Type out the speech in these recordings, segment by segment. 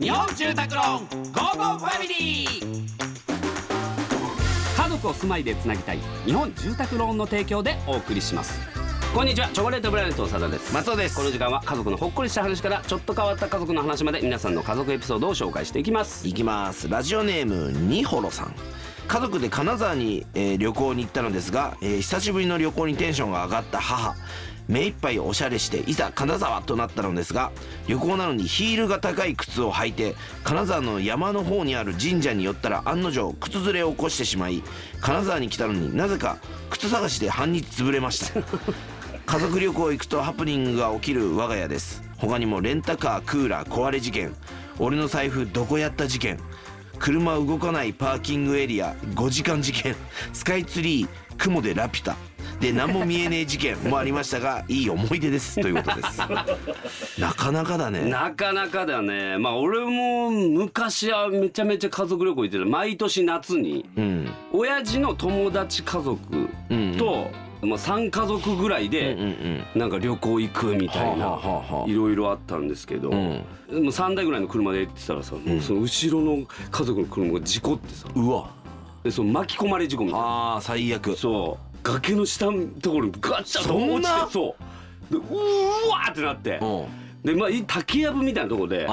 日本住宅ローンゴーゴーファミリー。家族を住まいでつなぎたい日本住宅ローンの提供でお送りします。こんにちはチョコレートプラネット長田です。松尾です。この時間は家族のほっこりした話からちょっと変わった家族の話まで皆さんの家族エピソードを紹介していきます。いきます。ラジオネームにほろさん家族で金沢に、えー旅行に行ったのですが、えー久しぶりの旅行にテンションが上がった母。目いっぱいおしゃれしていざ金沢となったのですが旅行なのにヒールが高い靴を履いて金沢の山の方にある神社に寄ったら案の定靴ずれを起こしてしまい金沢に来たのになぜか靴探しで半日潰れました。家族旅行行くとハプニングが起きる我が家です。他にもレンタカークーラー壊れ事件俺の財布どこやった事件車動かないパーキングエリア5時間事件。スカイツリー雲でラピュタ。で何も見えねえ事件もありましたが いい思い出です。ということです。なかなかだね。なかなかだね。まあ俺も昔はめちゃめちゃ家族旅行行ってた。毎年夏にうん。親父の友達家族うん。と、まあ、3家族ぐらいうんでうん。なんか旅行行くみたいないろいろあったんですけど、うん。もう3台ぐらいの車で行ってたらさ、もうその後ろの家族の車が事故ってさうわ。でその巻き込まれ事故みたいな。あー最悪。そう。崖の下のところにガッチャとそん落ちなて。そう。でうーわーってなって。うん。でまあ竹やぶみたいなところで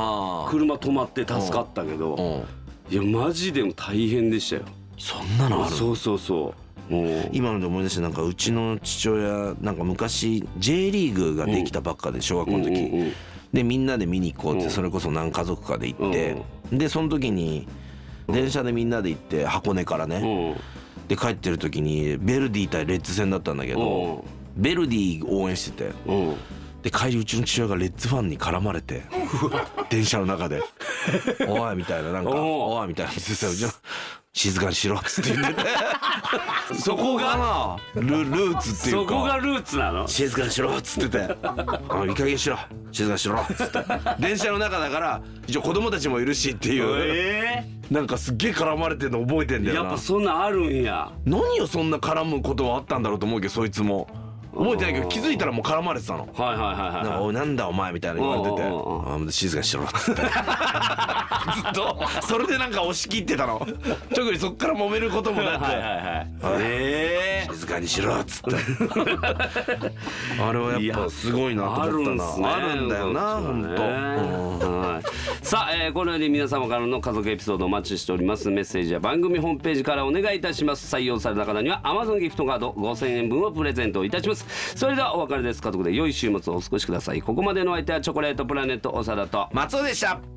車止まって助かったけどうん。いやマジでも大変でしたよ。そんなのあるそうそうそう今ので思い出してなんかうちの父親なんか昔 J リーグができたばっかで小学校の時、でみんなで見に行こうっうん。てそれこそ何家族かで行って、でその時に電車でみんなで行って箱根からね、うん。で帰ってる時にベルディ対レッツ戦だったんだけど、ベルディ応援してて。で帰りうちの父親がレッツファンに絡まれて電車の中で「おい」みたいななんか「おうおい」みたいなうちの静かにしろっつって言って。て そこがなルルーツっていそうか。こがルーツなの？静かにしろっつってて「あいい加減にしろ。静かにしろ」っつって。電車の中だから一応子供たちもいるしっていう。えなんかすっげえ絡まれてんの覚えてんだよな。えやっぱそんなんあるんや。何よそんな絡むことはあったんだろうと思うけどそいつも覚えてないけど気づいたらもう絡まれてたの。はいはいはいはいなんかおいなんだお前みたいな言われててうんうん静かにしろ。っつってずっとそれでなんか押し切ってたの。特にそっから揉めることもなく。はいはいはいえ静かにしろっつって。あれはやっぱすごいなと思ったな。あるんだよな本当、うん。はい、さあ、えーこのように皆様からの家族エピソードお待ちしております。メッセージは番組ホームページからお願いいたします。採用された方には Amazon ギフトカード5000円分をプレゼントいたします。それではお別れです。家族で良い週末をお過ごしください。ここまでのお相手はチョコレートプラネット長田と松尾でした。